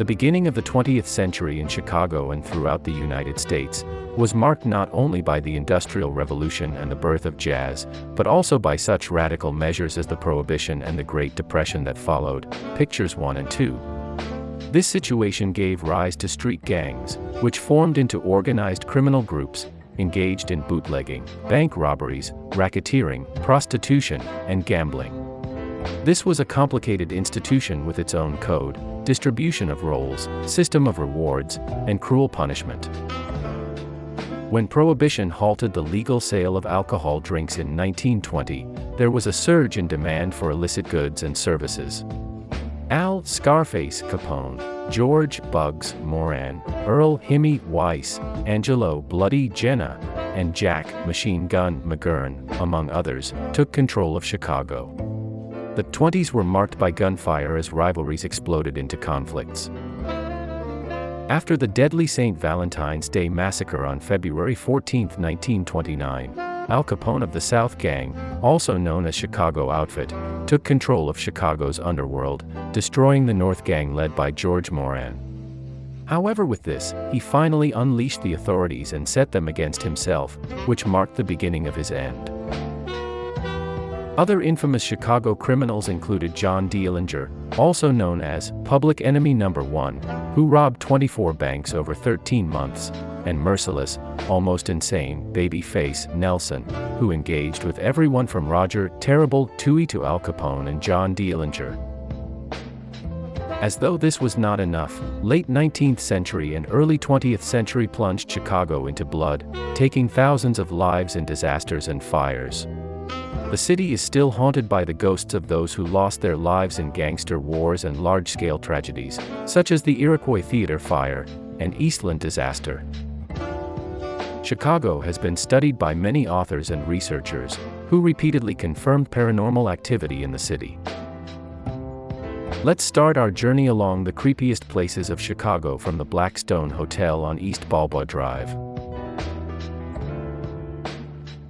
The beginning of the 20th century in Chicago and throughout the United States was marked not only by the Industrial Revolution and the birth of jazz, but also by such radical measures as the Prohibition and the Great Depression that followed, Pictures 1 and 2. This situation gave rise to street gangs, which formed into organized criminal groups, engaged in bootlegging, bank robberies, racketeering, prostitution, and gambling. This was a complicated institution with its own code, distribution of roles, system of rewards, and cruel punishment. When Prohibition halted the legal sale of alcohol drinks in 1920, there was a surge in demand for illicit goods and services. Al Scarface Capone, George Bugs Moran, Earl Hymie Weiss, Angelo Bloody Genna, and Jack Machine Gun McGurn, among others, took control of Chicago. The 20s were marked by gunfire as rivalries exploded into conflicts. After the deadly St. Valentine's Day massacre on February 14, 1929, Al Capone of the South Gang, also known as Chicago Outfit, took control of Chicago's underworld, destroying the North Gang led by George Moran. However with this, he finally unleashed the authorities and set them against himself, which marked the beginning of his end. Other infamous Chicago criminals included John Dillinger, also known as Public Enemy Number 1, who robbed 24 banks over 13 months, and merciless, almost insane Babyface Nelson, who engaged with everyone from Roger Terrible Touhy to Al Capone and John Dillinger. As though this was not enough, late 19th century and early 20th century plunged Chicago into blood, taking thousands of lives in disasters and fires. The city is still haunted by the ghosts of those who lost their lives in gangster wars and large-scale tragedies, such as the Iroquois Theater fire and Eastland disaster. Chicago has been studied by many authors and researchers, who repeatedly confirmed paranormal activity in the city. Let's start our journey along the creepiest places of Chicago from the Blackstone Hotel on East Balboa Drive.